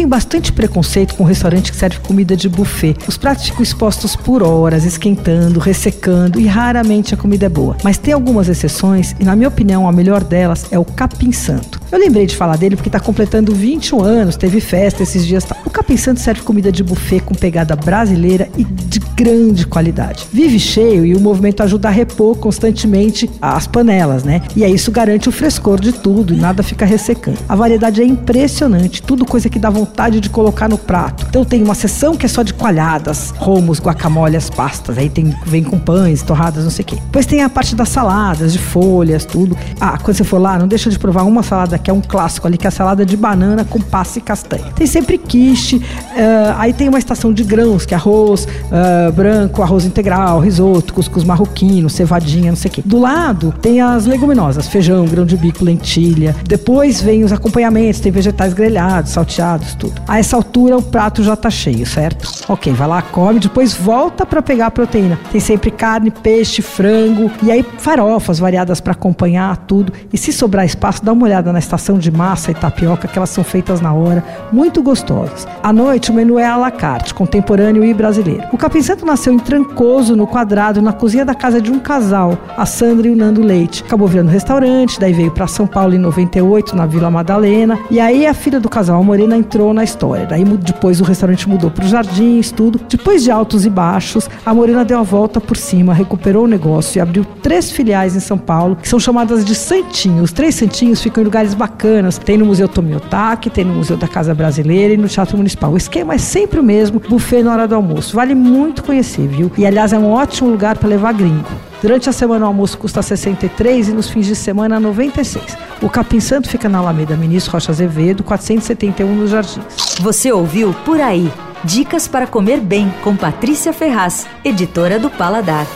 tenho bastante preconceito com restaurante que serve comida de buffet. Os pratos ficam expostos por horas, esquentando, ressecando e raramente a comida é boa. Mas tem algumas exceções e, na minha opinião, a melhor delas é o Capim Santo. Eu lembrei de falar dele porque está completando 21 anos, teve festa esses dias. Tá. O Capim Santo serve comida de buffet com pegada brasileira e de grande qualidade. Vive cheio e o movimento ajuda a repor constantemente as panelas, né? E aí isso garante o frescor de tudo e nada fica ressecando. A variedade é impressionante, tudo coisa que dá vontade de colocar no prato. Então tem uma seção que é só de coalhadas, romos, guacamole, as pastas. Aí tem vem com pães, torradas, não sei o quê. Depois tem a parte das saladas, de folhas, tudo. Ah, quando você for lá, não deixa de provar uma salada que é um clássico ali, que é a salada de banana com passa e castanha. Tem sempre quiche, uh, aí tem uma estação de grãos, que é arroz uh, branco, arroz integral, risoto, cuscuz marroquino, cevadinha, não sei o quê. Do lado tem as leguminosas, feijão, grão de bico, lentilha. Depois vem os acompanhamentos, tem vegetais grelhados, salteados, tudo. A essa altura o prato já tá cheio, certo? Ok, vai lá, come, depois volta para pegar a proteína. Tem sempre carne, peixe, frango e aí farofas variadas para acompanhar tudo. E se sobrar espaço, dá uma olhada na de massa e tapioca, que elas são feitas na hora, muito gostosas. À noite, o menu é à la carte, contemporâneo e brasileiro. O Capim Santo nasceu em Trancoso, no quadrado, na cozinha da casa de um casal, a Sandra e o Nando Leite. Acabou virando restaurante, daí veio para São Paulo em 98, na Vila Madalena. E aí a filha do casal, a Morena, entrou na história. Daí depois o restaurante mudou para os jardins, tudo. Depois de altos e baixos, a Morena deu a volta por cima, recuperou o negócio e abriu três filiais em São Paulo, que são chamadas de Santinhos. Os três Santinhos ficam em lugares bacanas. Tem no Museu Tomiotaki, tem no Museu da Casa Brasileira e no Teatro Municipal. O esquema é sempre o mesmo, buffet na hora do almoço. Vale muito conhecer, viu? E aliás, é um ótimo lugar para levar gringo. Durante a semana o almoço custa 63 e nos fins de semana 96. O Capim Santo fica na Alameda Ministro Rocha Azevedo, 471 nos Jardins. Você ouviu Por Aí. Dicas para comer bem com Patrícia Ferraz, editora do Paladar.